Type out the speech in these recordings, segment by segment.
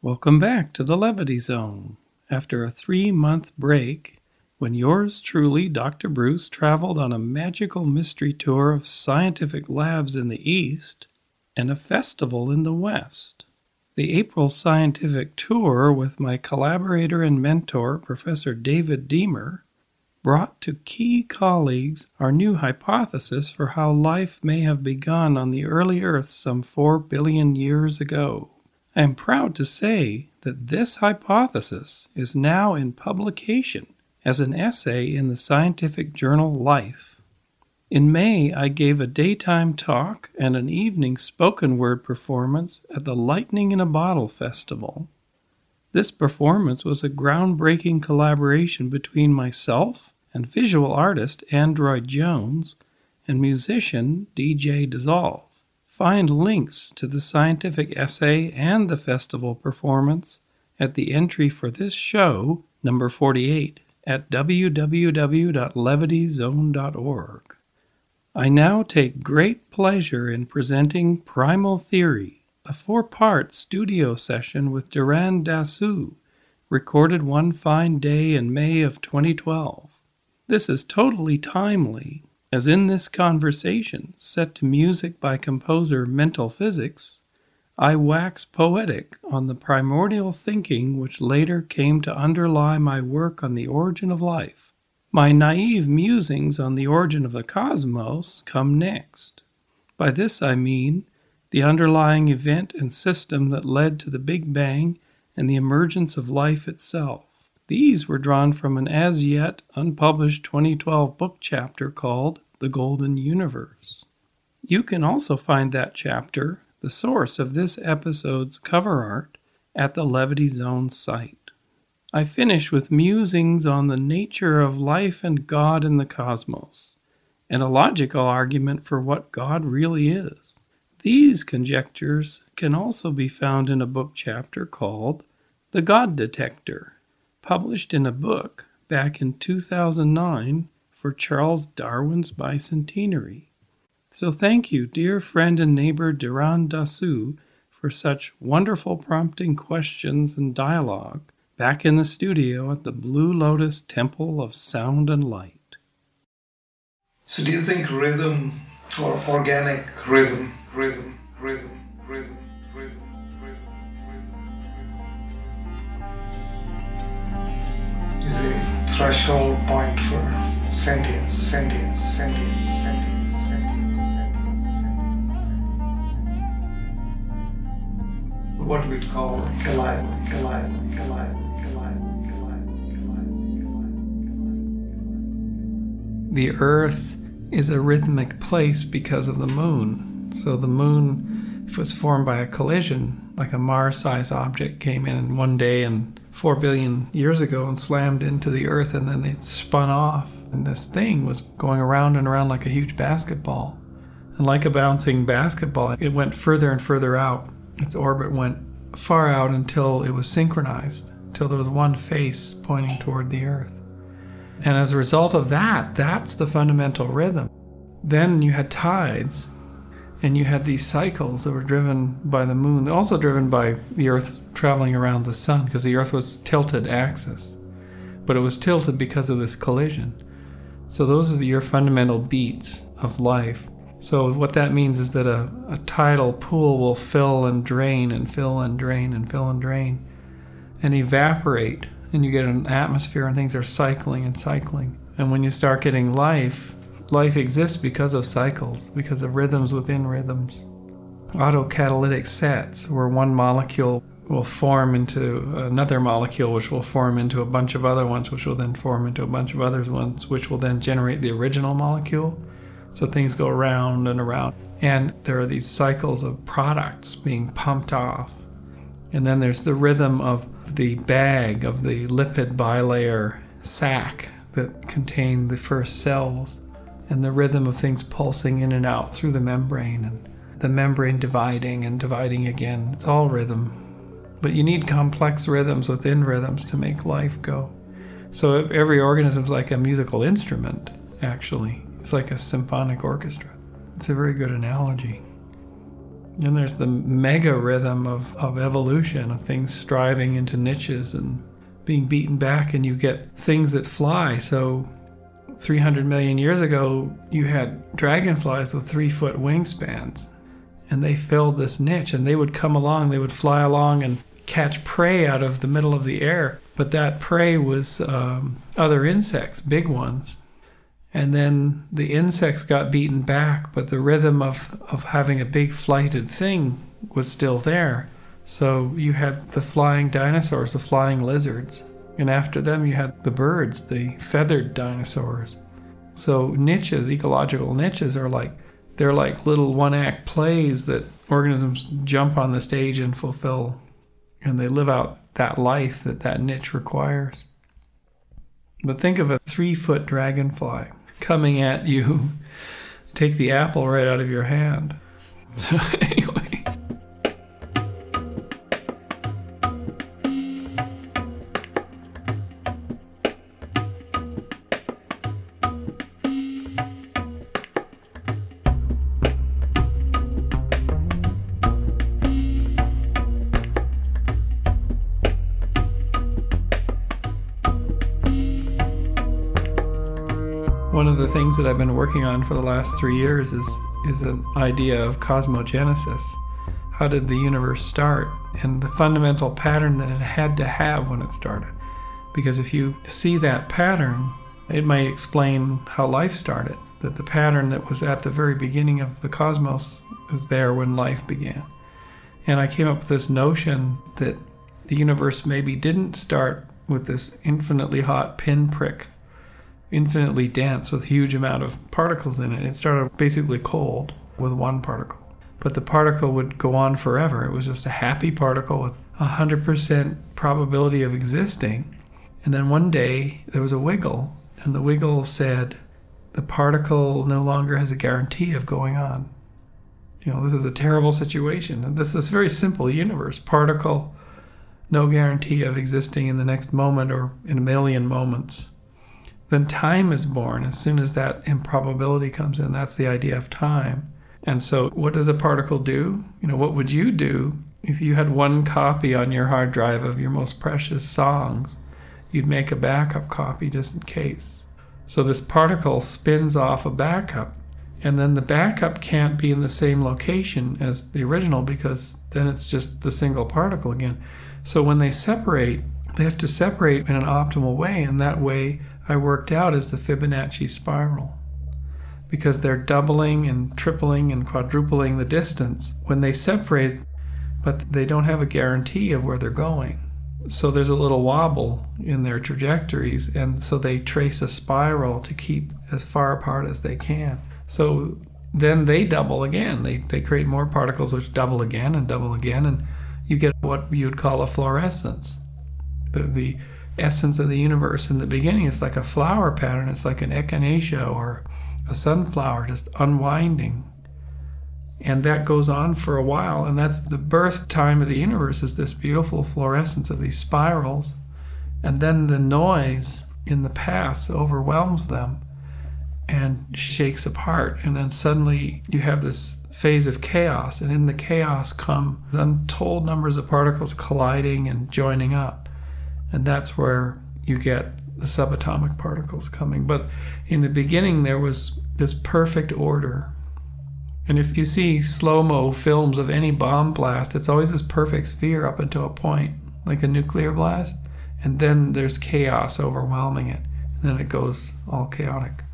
Welcome back to the Levity Zone. After a three month break, when yours truly, Dr. Bruce, traveled on a magical mystery tour of scientific labs in the East and a festival in the West. The April scientific tour with my collaborator and mentor, Professor David Deamer, brought to key colleagues our new hypothesis for how life may have begun on the early Earth some 4 billion years ago. I am proud to say that this hypothesis is now in publication as an essay in the scientific journal Life. In May, I gave a daytime talk and an evening spoken word performance at the Lightning in a Bottle Festival. This performance was a groundbreaking collaboration between myself and visual artist Android Jones and musician DJ Dissolve. Find links to the scientific essay and the festival performance at the entry for this show, number 48, at www.levityzone.org. I now take great pleasure in presenting Primal Theory, a four part studio session with Durand Dasu, recorded one fine day in May of 2012. This is totally timely, as in this conversation, set to music by composer Mental Physics, I wax poetic on the primordial thinking which later came to underlie my work on the origin of life. My naive musings on the origin of the cosmos come next. By this I mean the underlying event and system that led to the Big Bang and the emergence of life itself. These were drawn from an as yet unpublished 2012 book chapter called The Golden Universe. You can also find that chapter, the source of this episode's cover art, at the Levity Zone site. I finish with musings on the nature of life and God in the cosmos, and a logical argument for what God really is. These conjectures can also be found in a book chapter called The God Detector, published in a book back in 2009 for Charles Darwin's bicentenary. So thank you, dear friend and neighbor Durand Dasu, for such wonderful prompting questions and dialogue back in the studio at the Blue Lotus Temple of Sound and Light. So, do you think rhythm or organic rhythm, rhythm, rhythm, rhythm, is a threshold point for sentience, sentience, sentience, what we'd call alive. the earth is a rhythmic place because of the moon. So the moon was formed by a collision, like a Mars sized object came in one day and four billion years ago and slammed into the earth, and then it spun off. And this thing was going around and around like a huge basketball. And like a bouncing basketball, it went further and further out. Its orbit went far out until it was synchronized, until there was one face pointing toward the earth. And as a result of that, that's the fundamental rhythm. Then you had tides, and you had these cycles that were driven by the moon, also driven by the Earth traveling around the sun, because the Earth was tilted axis. But it was tilted because of this collision. So those are your fundamental beats of life. So what that means is that a, a tidal pool will fill and drain and fill and drain and fill and drain and evaporate and you get an atmosphere and things are cycling and cycling. And when you start getting life, life exists because of cycles, because of rhythms within rhythms. Autocatalytic sets, where one molecule will form into another molecule, which will form into a bunch of other ones, which will then form into a bunch of other ones, which will then generate the original molecule. So things go around and around. And there are these cycles of products being pumped off. And then there's the rhythm of the bag of the lipid bilayer sac that contained the first cells and the rhythm of things pulsing in and out through the membrane and the membrane dividing and dividing again. It's all rhythm. But you need complex rhythms within rhythms to make life go. So every organism is like a musical instrument, actually. It's like a symphonic orchestra. It's a very good analogy. And there's the mega rhythm of, of evolution, of things striving into niches and being beaten back, and you get things that fly. So, 300 million years ago, you had dragonflies with three foot wingspans, and they filled this niche, and they would come along, they would fly along and catch prey out of the middle of the air. But that prey was um, other insects, big ones, and then the insects got beaten back, but the rhythm of, of having a big flighted thing was still there. So you had the flying dinosaurs, the flying lizards, and after them you had the birds, the feathered dinosaurs. So niches, ecological niches, are like they're like little one-act plays that organisms jump on the stage and fulfill, and they live out that life that that niche requires. But think of a three-foot dragonfly coming at you, take the apple right out of your hand. So, anyway. One of the things that I've been working on for the last three years is is an idea of cosmogenesis. How did the universe start, and the fundamental pattern that it had to have when it started? Because if you see that pattern, it might explain how life started. That the pattern that was at the very beginning of the cosmos was there when life began. And I came up with this notion that the universe maybe didn't start with this infinitely hot pinprick infinitely dense with huge amount of particles in it. It started basically cold with one particle. But the particle would go on forever. It was just a happy particle with a 100% probability of existing. And then one day there was a wiggle, and the wiggle said, the particle no longer has a guarantee of going on. You know, this is a terrible situation. And this is very simple universe. Particle, no guarantee of existing in the next moment or in a million moments then time is born as soon as that improbability comes in. That's the idea of time. And so, what does a particle do? You know, what would you do if you had one copy on your hard drive of your most precious songs? You'd make a backup copy just in case. So, this particle spins off a backup, and then the backup can't be in the same location as the original because then it's just the single particle again. So, when they separate, they have to separate in an optimal way, and that way I worked out is the Fibonacci spiral because they're doubling and tripling and quadrupling the distance when they separate, but they don't have a guarantee of where they're going. So there's a little wobble in their trajectories, and so they trace a spiral to keep as far apart as they can. So then they double again. They, they create more particles which double again and double again, and you get what you'd call a fluorescence. The, the essence of the universe in the beginning. It's like a flower pattern, it's like an echinacea or a sunflower just unwinding. And that goes on for a while, and that's the birth time of the universe is this beautiful fluorescence of these spirals. And then the noise in the past overwhelms them and shakes apart. And then suddenly you have this phase of chaos, and in the chaos come untold numbers of particles colliding and joining up and that's where you get the subatomic particles coming. But in the beginning, there was this perfect order. And if you see slow mo films of any bomb blast, it's always this perfect sphere up until a point, like a nuclear blast. And then there's chaos overwhelming it. And then it goes all chaotic.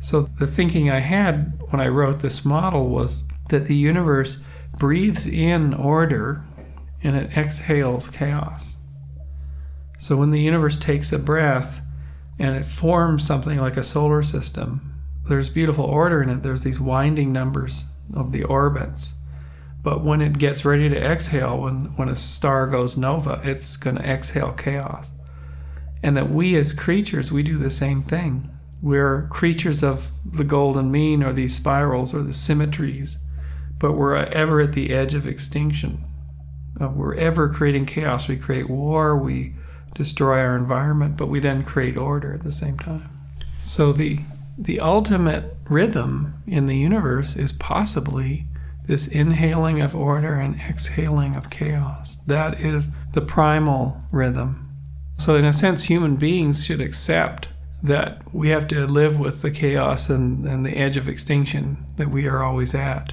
So the thinking I had when I wrote this model was that the universe breathes in order and it exhales chaos. So when the universe takes a breath and it forms something like a solar system, there's beautiful order in it. There's these winding numbers of the orbits. But when it gets ready to exhale, when, when a star goes nova, it's going to exhale chaos. And that we as creatures, we do the same thing. We're creatures of the golden mean or these spirals or the symmetries, but we're ever at the edge of extinction. Uh, we're ever creating chaos. We create war, we destroy our environment, but we then create order at the same time. So the the ultimate rhythm in the universe is possibly this inhaling of order and exhaling of chaos. That is the primal rhythm. So, in a sense, human beings should accept that we have to live with the chaos and, and the edge of extinction that we are always at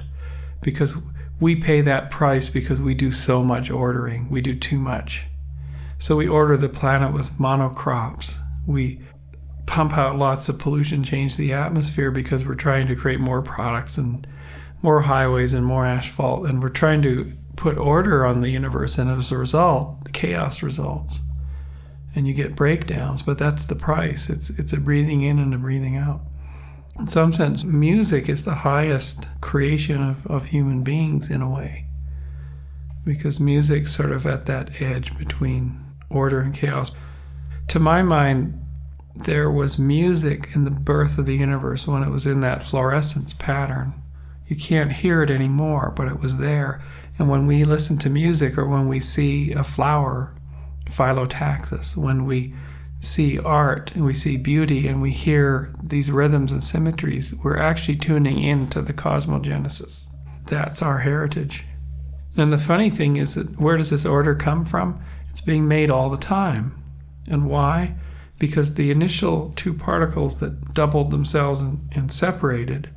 because we pay that price because we do so much ordering. We do too much. So we order the planet with monocrops. We pump out lots of pollution, change the atmosphere because we're trying to create more products and more highways and more asphalt. And we're trying to put order on the universe. And as a result, chaos results. And you get breakdowns, but that's the price. It's, it's a breathing in and a breathing out. In some sense, music is the highest creation of, of human beings in a way. Because music's sort of at that edge between order and chaos. To my mind, there was music in the birth of the universe when it was in that fluorescence pattern. You can't hear it anymore, but it was there. And when we listen to music or when we see a flower, phyllotaxis, when we see art and we see beauty and we hear these rhythms and symmetries, we're actually tuning into the cosmogenesis. That's our heritage. And the funny thing is that where does this order come from? It's being made all the time. And why? Because the initial two particles that doubled themselves and, and separated,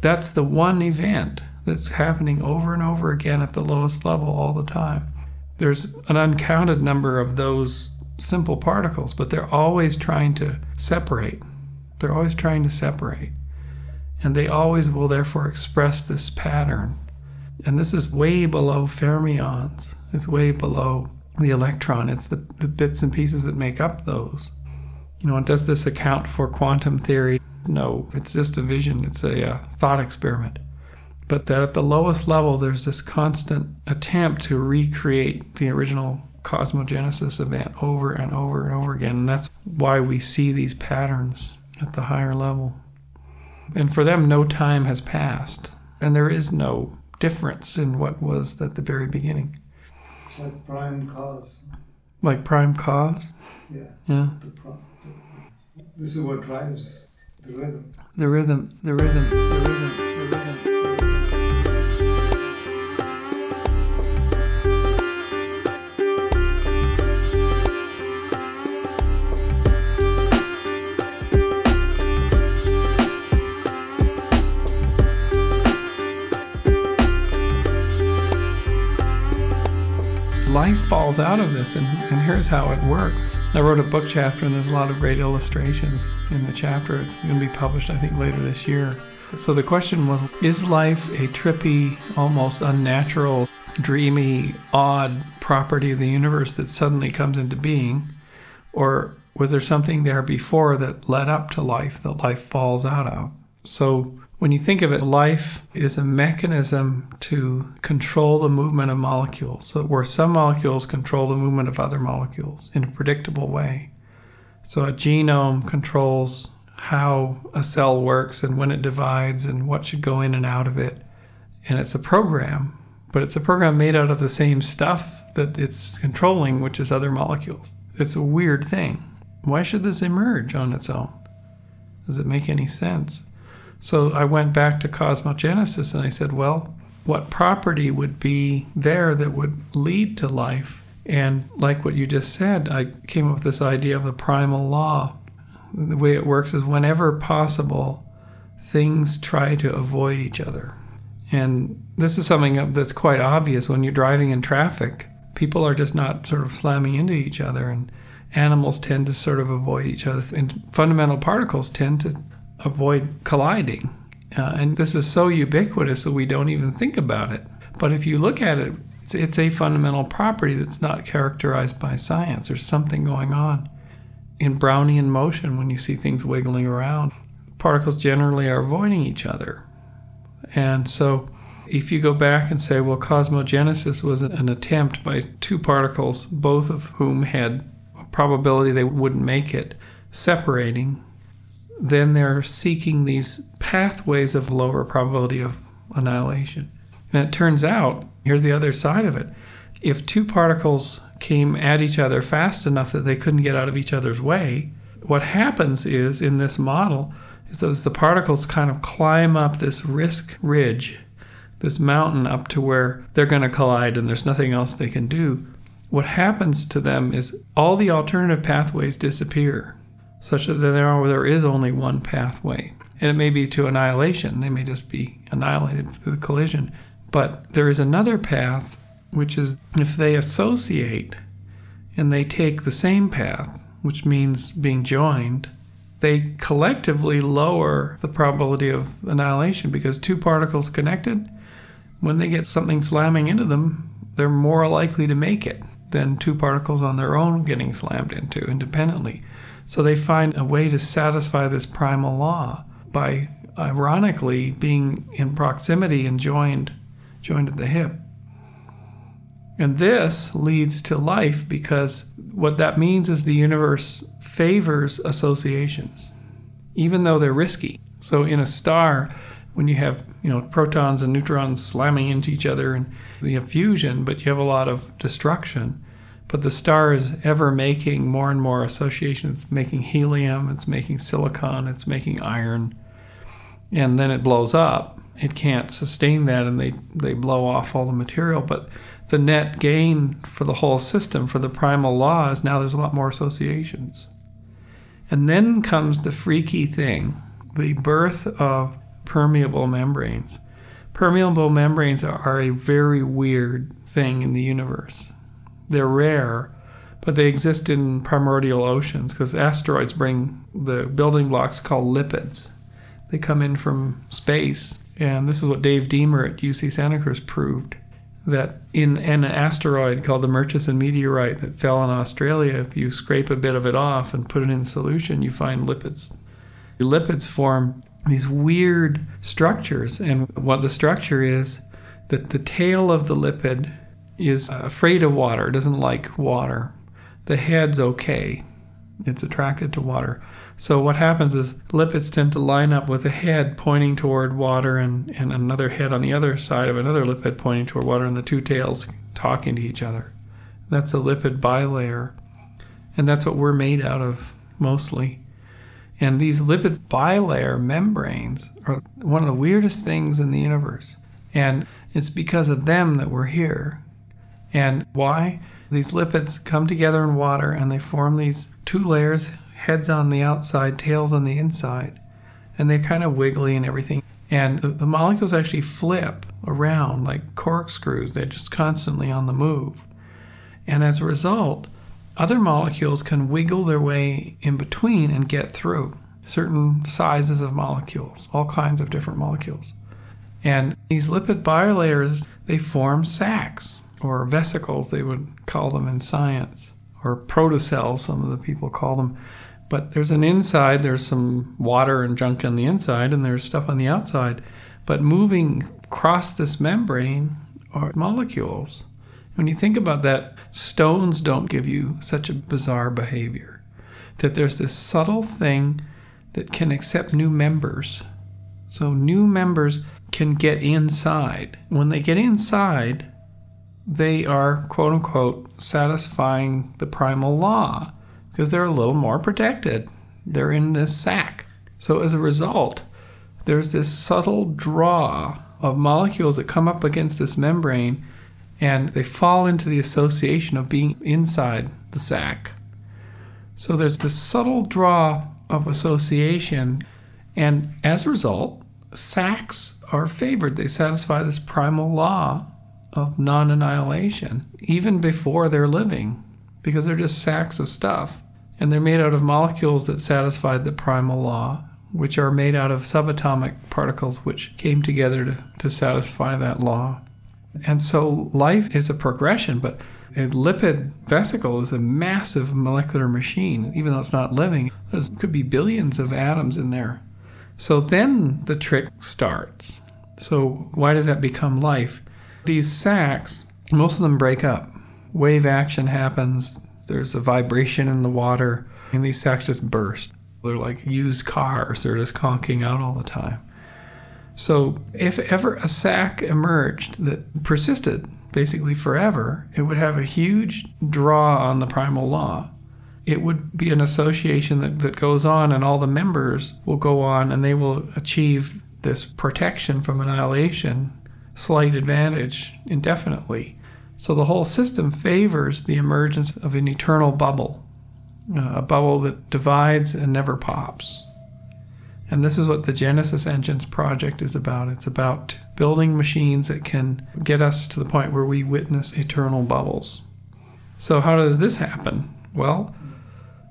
that's the one event that's happening over and over again at the lowest level all the time. There's an uncounted number of those simple particles, but they're always trying to separate. They're always trying to separate. And they always will therefore express this pattern. And this is way below fermions. It's way below the electron. It's the, the bits and pieces that make up those. You know, does this account for quantum theory? No, it's just a vision, it's a uh, thought experiment. But that at the lowest level, there's this constant attempt to recreate the original cosmogenesis event over and over and over again. And that's why we see these patterns at the higher level. And for them, no time has passed. And there is no difference in what was at the very beginning. It's like prime cause. Like prime cause? Yeah. Yeah. The pro- the, this is what drives the rhythm. The rhythm, the rhythm, the rhythm, the rhythm. Falls out of this, and, and here's how it works. I wrote a book chapter, and there's a lot of great illustrations in the chapter. It's going to be published, I think, later this year. So the question was Is life a trippy, almost unnatural, dreamy, odd property of the universe that suddenly comes into being? Or was there something there before that led up to life that life falls out of? So when you think of it, life is a mechanism to control the movement of molecules. So, where some molecules control the movement of other molecules in a predictable way. So, a genome controls how a cell works and when it divides and what should go in and out of it. And it's a program, but it's a program made out of the same stuff that it's controlling, which is other molecules. It's a weird thing. Why should this emerge on its own? Does it make any sense? So I went back to cosmogenesis and I said, well, what property would be there that would lead to life? And like what you just said, I came up with this idea of the primal law. The way it works is whenever possible, things try to avoid each other. And this is something that's quite obvious when you're driving in traffic. People are just not sort of slamming into each other, and animals tend to sort of avoid each other. And fundamental particles tend to avoid colliding. Uh, and this is so ubiquitous that we don't even think about it. But if you look at it, it's, it's a fundamental property that's not characterized by science. There's something going on in Brownian motion when you see things wiggling around. Particles generally are avoiding each other. And so if you go back and say, well, cosmogenesis was an attempt by two particles, both of whom had a probability they wouldn't make it, separating then they're seeking these pathways of lower probability of annihilation. And it turns out, here's the other side of it. If two particles came at each other fast enough that they couldn't get out of each other's way, what happens is in this model is that the particles kind of climb up this risk ridge, this mountain up to where they're going to collide and there's nothing else they can do, what happens to them is all the alternative pathways disappear, such that there, there is only one pathway. And it may be to annihilation, they may just be annihilated through the collision. But there is another path, which is if they associate and they take the same path, which means being joined, they collectively lower the probability of annihilation because two particles connected, when they get something slamming into them, they're more likely to make it than two particles on their own getting slammed into independently. So they find a way to satisfy this primal law by ironically being in proximity and joined joined at the hip. And this leads to life because what that means is the universe favors associations, even though they're risky. So in a star, when you have you know protons and neutrons slamming into each other and have fusion, but you have a lot of destruction. But the star is ever making more and more associations. It's making helium, it's making silicon, it's making iron, and then it blows up. It can't sustain that, and they they blow off all the material. But the net gain for the whole system, for the primal law, is now there's a lot more associations. And then comes the freaky thing the birth of permeable membranes. Permeable membranes are a very weird thing in the universe. They're rare, but they exist in primordial oceans because asteroids bring the building blocks called lipids. They come in from space, and this is what Dave Deamer at UC Santa Cruz proved that in an asteroid called the Murchison meteorite that fell in Australia, if you scrape a bit of it off and put it in solution, you find lipids. The lipids form these weird structures, and what the structure is that the tail of the lipid is afraid of water, doesn't like water. The head's okay, it's attracted to water. So what happens is lipids tend to line up with a head pointing toward water and, and another head on the other side of another lipid pointing toward water and the two tails talking to each other. That's a lipid bilayer. And that's what we're made out of mostly. And these lipid bilayer membranes are one of the weirdest things in the universe. And it's because of them that we're here. And why? These lipids come together in water and they form these two layers heads on the outside, tails on the inside, and they're kind of wiggly and everything. And the, the molecules actually flip around like corkscrews, they're just constantly on the move. And as a result, other molecules can wiggle their way in between and get through certain sizes of molecules, all kinds of different molecules. And these lipid bilayers, they form sacs or vesicles, they would call them in science, or protocells, some of the people call them. But there's an inside, there's some water and junk on the inside, and there's stuff on the outside. But moving across this membrane are molecules. When you think about that, stones don't give you such a bizarre behavior. That there's this subtle thing that can accept new members. So new members can get inside. When they get inside, they are quote unquote satisfying the primal law because they're a little more protected. They're in this sac. So as a result, there's this subtle draw of molecules that come up against this membrane and they fall into the association of being inside the sac. So there's this subtle draw of association, and as a result, sacs are favored. They satisfy this primal law of non annihilation, even before they're living, because they're just sacks of stuff and they're made out of molecules that satisfy the primal law, which are made out of subatomic particles which came together to, to satisfy that law. And so life is a progression, but a lipid vesicle is a massive molecular machine, even though it's not living. There could be billions of atoms in there. So then the trick starts. So, why does that become life? These sacs, most of them break up. Wave action happens, there's a vibration in the water, and these sacs just burst. They're like used cars, they're just conking out all the time. So, if ever a sac emerged that persisted basically forever, it would have a huge draw on the primal law. It would be an association that, that goes on, and all the members will go on and they will achieve this protection from annihilation slight advantage indefinitely. So the whole system favors the emergence of an eternal bubble, uh, a bubble that divides and never pops. And this is what the Genesis Engines project is about. It's about building machines that can get us to the point where we witness eternal bubbles. So, how does this happen? Well,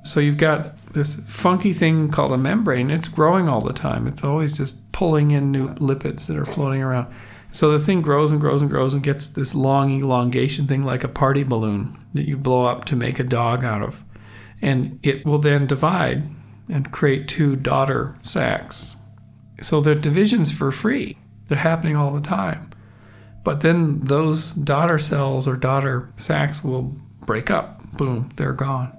so you've got this funky thing called a membrane. It's growing all the time. It's always just pulling in new lipids that are floating around. So the thing grows and grows and grows and gets this long elongation thing like a party balloon that you blow up to make a dog out of. And it will then divide and create two daughter sacs. So the division's for free. They're happening all the time. But then those daughter cells or daughter sacs will break up. Boom, they're gone.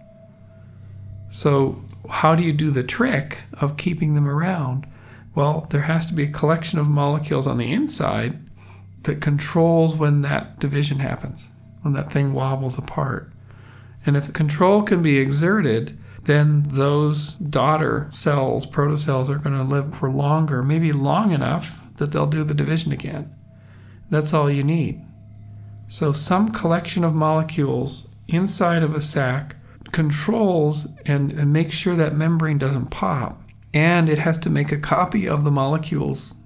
So, how do you do the trick of keeping them around? Well, there has to be a collection of molecules on the inside that controls when that division happens, when that thing wobbles apart. And if the control can be exerted, then those daughter cells, protocells, are going to live for longer, maybe long enough that they'll do the division again. That's all you need. So, some collection of molecules inside of a sac controls and, and makes sure that membrane doesn't pop. And it has to make a copy of the molecules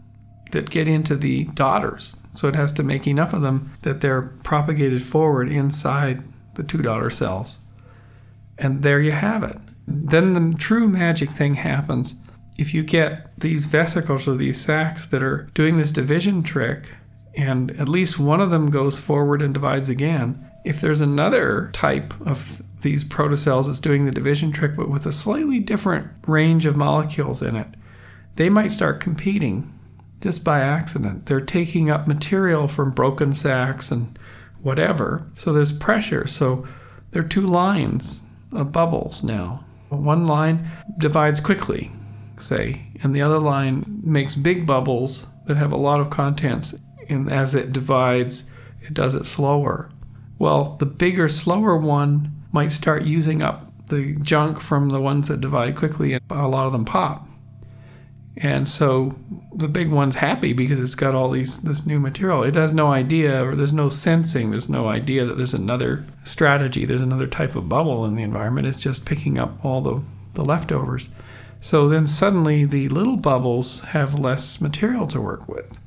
that get into the daughters. So it has to make enough of them that they're propagated forward inside the two daughter cells. And there you have it. Then the true magic thing happens. If you get these vesicles or these sacs that are doing this division trick, and at least one of them goes forward and divides again, if there's another type of these protocells is doing the division trick but with a slightly different range of molecules in it, they might start competing just by accident. They're taking up material from broken sacs and whatever. So there's pressure. So there are two lines of bubbles now. One line divides quickly, say, and the other line makes big bubbles that have a lot of contents. And as it divides, it does it slower. Well, the bigger, slower one might start using up the junk from the ones that divide quickly, and a lot of them pop. And so the big one's happy because it's got all these this new material. It has no idea, or there's no sensing. There's no idea that there's another strategy. There's another type of bubble in the environment. It's just picking up all the the leftovers. So then suddenly the little bubbles have less material to work with.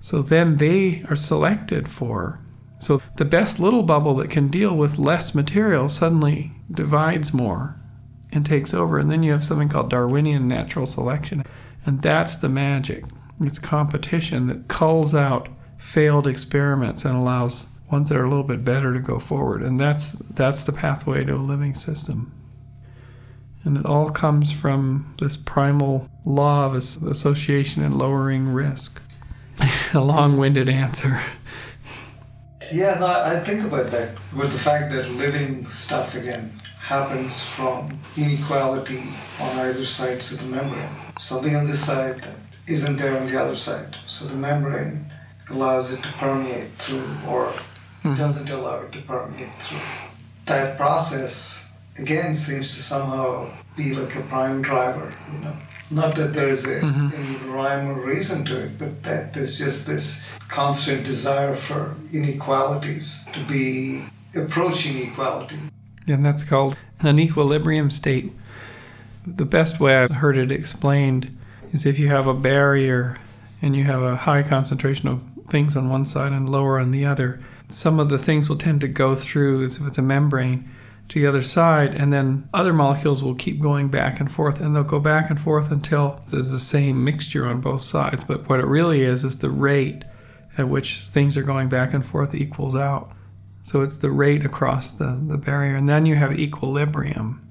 So then they are selected for. So the best little bubble that can deal with less material suddenly divides more and takes over. And then you have something called Darwinian natural selection. And that's the magic. It's competition that culls out failed experiments and allows ones that are a little bit better to go forward. And that's that's the pathway to a living system. And it all comes from this primal law of association and lowering risk. a long-winded answer. Yeah, no, I think about that with the fact that living stuff again happens from inequality on either sides of the membrane. Something on this side that isn't there on the other side. So the membrane allows it to permeate through or mm-hmm. doesn't allow it to permeate through. That process again seems to somehow be like a prime driver, you know. Not that there is a, mm-hmm. any rhyme or reason to it, but that there's just this constant desire for inequalities to be approaching equality. And that's called an equilibrium state. The best way I've heard it explained is if you have a barrier and you have a high concentration of things on one side and lower on the other, some of the things will tend to go through, as if it's a membrane, to the other side, and then other molecules will keep going back and forth, and they'll go back and forth until there's the same mixture on both sides. But what it really is, is the rate at which things are going back and forth equals out. So it's the rate across the, the barrier. And then you have equilibrium.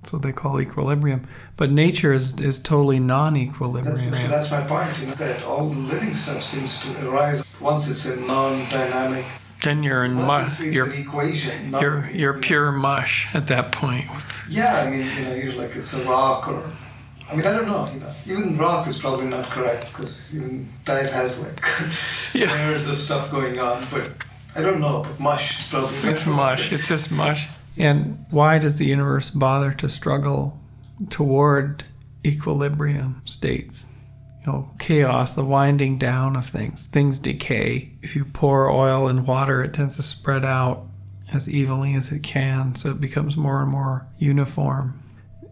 That's what they call equilibrium. But nature is, is totally non equilibrium. That's, that's, my point. You know, that all the living stuff seems to arise once it's a non dynamic. Then you're in mush. You're, equation. You're, you're pure mush at that point. Yeah, I mean, you know, you're like it's a rock or I mean, I don't know. You know, even rock is probably not correct because even that has like yeah. layers of stuff going on. But I don't know, but mush is probably. It's mush. It's just mush. And why does the universe bother to struggle toward equilibrium states? Know, chaos, the winding down of things. Things decay. If you pour oil and water, it tends to spread out as evenly as it can, so it becomes more and more uniform.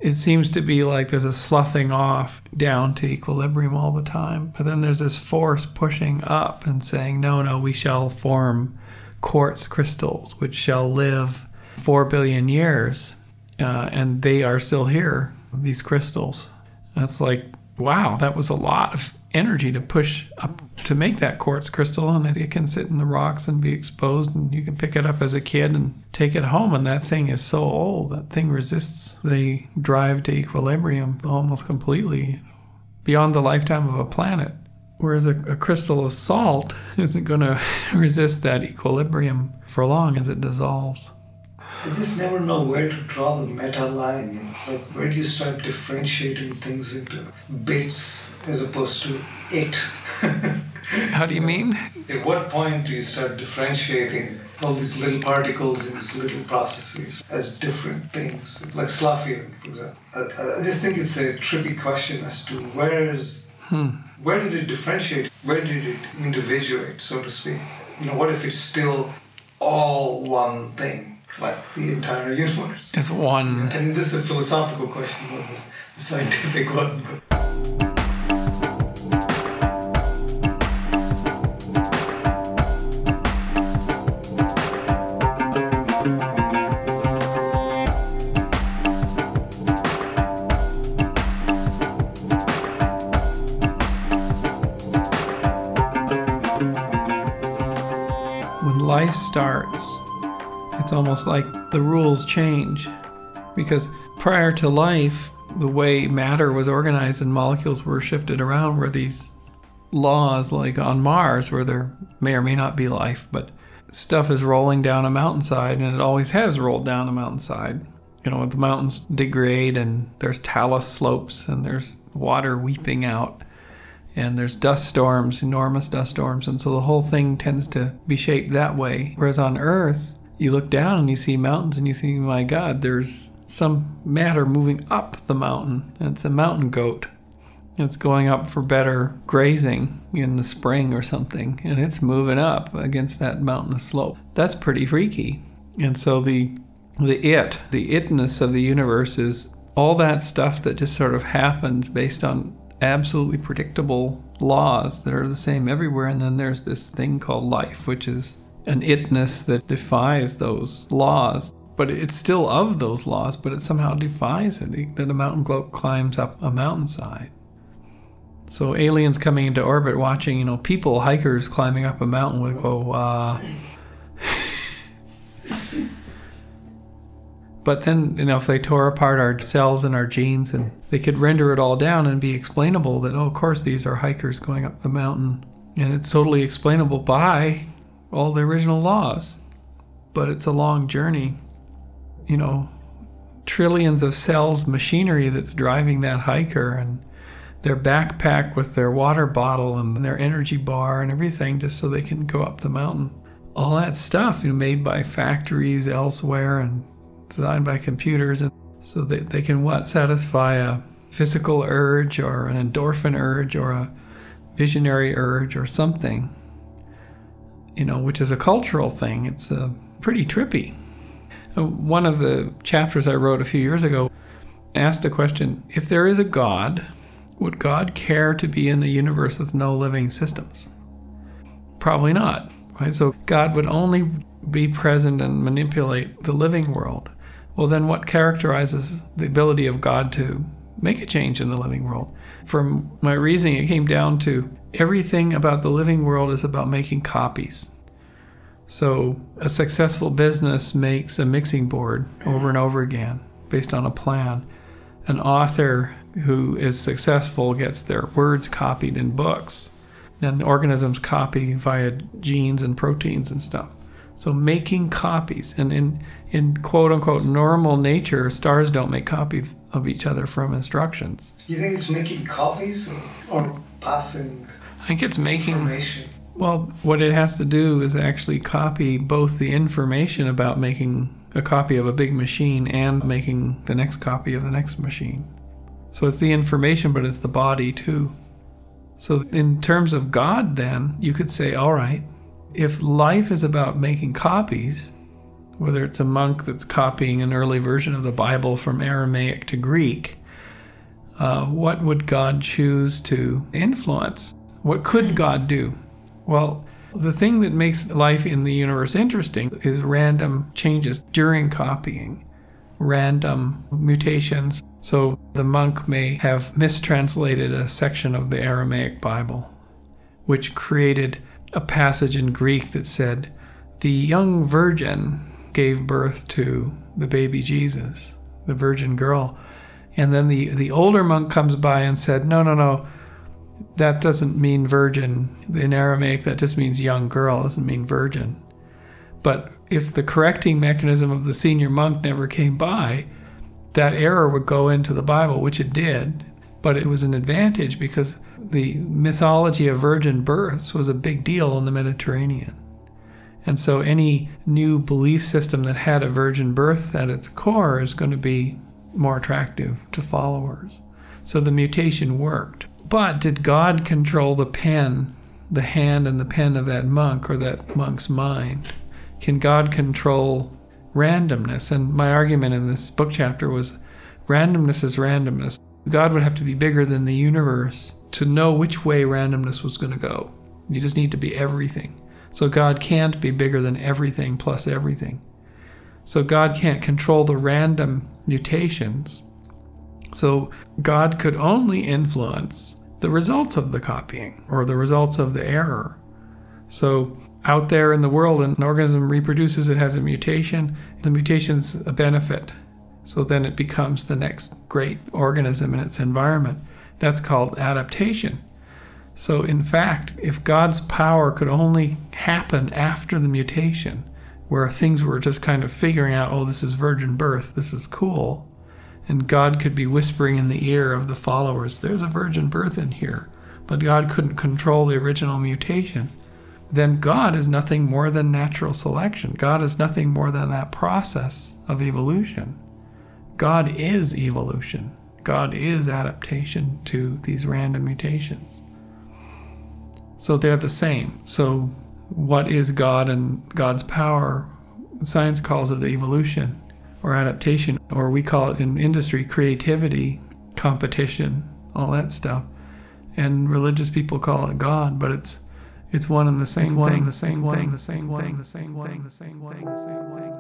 It seems to be like there's a sloughing off down to equilibrium all the time, but then there's this force pushing up and saying, no, no, we shall form quartz crystals, which shall live four billion years, uh, and they are still here, these crystals. That's like, wow, that was a lot of energy to push up to make that quartz crystal and it can sit in the rocks and be exposed and you can pick it up as a kid and take it home and that thing is so old that thing resists the drive to equilibrium almost completely beyond the lifetime of a planet. Whereas a, a crystal of salt isn't going to resist that equilibrium for long as it dissolves I just never know where to draw the meta line. Like, where do you start differentiating things into bits as opposed to it? How do you mean? At what point do you start differentiating all these little particles in these little processes as different things? Like Slaffian, for example. I, I, just think it's a tricky question as to where is, hmm. where did it differentiate? Where did it individuate, so to speak? You know, what if it's still all one thing? Like the entire universe. It's one. And this is a philosophical question, not a scientific one. But. It's almost like the rules change because prior to life, the way matter was organized and molecules were shifted around were these laws like on Mars where there may or may not be life, but stuff is rolling down a mountainside and it always has rolled down a mountainside. You know, the mountains degrade and there's talus slopes and there's water weeping out and there's dust storms, enormous dust storms, and so the whole thing tends to be shaped that way. Whereas on Earth, you look down and you see mountains and you think, my God, there's some matter moving up the mountain. It's a mountain goat. It's going up for better grazing in the spring or something, and it's moving up against that mountainous slope. That's pretty freaky. And so the the it, the itness of the universe is all that stuff that just sort of happens based on absolutely predictable laws that are the same everywhere. And then there's this thing called life, which is an itness that defies those laws. But it's still of those laws, but it somehow defies it. That a mountain goat climbs up a mountainside. So aliens coming into orbit, watching, you know, people, hikers climbing up a mountain would go, uh... but then, you know, if they tore apart our cells and our genes and they could render it all down and be explainable that, oh, of course, these are hikers going up the mountain. And it's totally explainable by all the original laws. But it's a long journey. You know, trillions of cells machinery that's driving that hiker and their backpack with their water bottle and their energy bar and everything just so they can go up the mountain. All that stuff, you know, made by factories elsewhere and designed by computers and so that they can what satisfy a physical urge or an endorphin urge or a visionary urge or something you know, which is a cultural thing. It's uh, pretty trippy. Uh, one of the chapters I wrote a few years ago asked the question if there is a God, would God care to be in a universe with no living systems? Probably not. Right? So God would only be present and manipulate the living world. Well, then what characterizes the ability of God to make a change in the living world? From my reasoning, it came down to everything about the living world is about making copies. So, a successful business makes a mixing board over and over again based on a plan. An author who is successful gets their words copied in books. And organisms copy via genes and proteins and stuff. So, making copies. And in, in quote unquote normal nature, stars don't make copies of each other from instructions. You think it's making copies or, or passing I think it's making. Well, what it has to do is actually copy both the information about making a copy of a big machine and making the next copy of the next machine. So it's the information, but it's the body too. So, in terms of God, then, you could say, all right, if life is about making copies, whether it's a monk that's copying an early version of the Bible from Aramaic to Greek, uh, what would God choose to influence? What could God do? Well, the thing that makes life in the universe interesting is random changes during copying, random mutations. So the monk may have mistranslated a section of the Aramaic Bible, which created a passage in Greek that said, The young virgin gave birth to the baby Jesus, the virgin girl. And then the, the older monk comes by and said, No, no, no, that doesn't mean virgin. In Aramaic, that just means young girl, doesn't mean virgin. But if the correcting mechanism of the senior monk never came by, that error would go into the Bible, which it did. But it was an advantage because the mythology of virgin births was a big deal in the Mediterranean. And so any new belief system that had a virgin birth at its core is going to be more attractive to followers. So the mutation worked. But did God control the pen, the hand and the pen of that monk or that monk's mind? Can God control randomness? And my argument in this book chapter was randomness is randomness. God would have to be bigger than the universe to know which way randomness was going to go. You just need to be everything. So God can't be bigger than everything plus everything. So God can't control the random mutations. So God could only influence the results of the copying or the results of the error. So out there in the world, an organism reproduces, it has a mutation, the mutation's a benefit. So then it becomes the next great organism in its environment. That's called adaptation. So, in fact, if God's power could only happen after the mutation, where things were just kind of figuring out, oh, this is virgin birth, this is cool, and God could be whispering in the ear of the followers, there's a virgin birth in here, but God couldn't control the original mutation, then God is nothing more than natural selection. God is nothing more than that process of evolution. God is evolution. God is adaptation to these random mutations. So they're the same. So, what is God and God's power? Science calls it evolution or adaptation, or we call it in industry creativity, competition, all that stuff. And religious people call it God, but it's it's one and the same thing, the same thing, the same thing, the same thing, the same thing, the same thing, the same thing.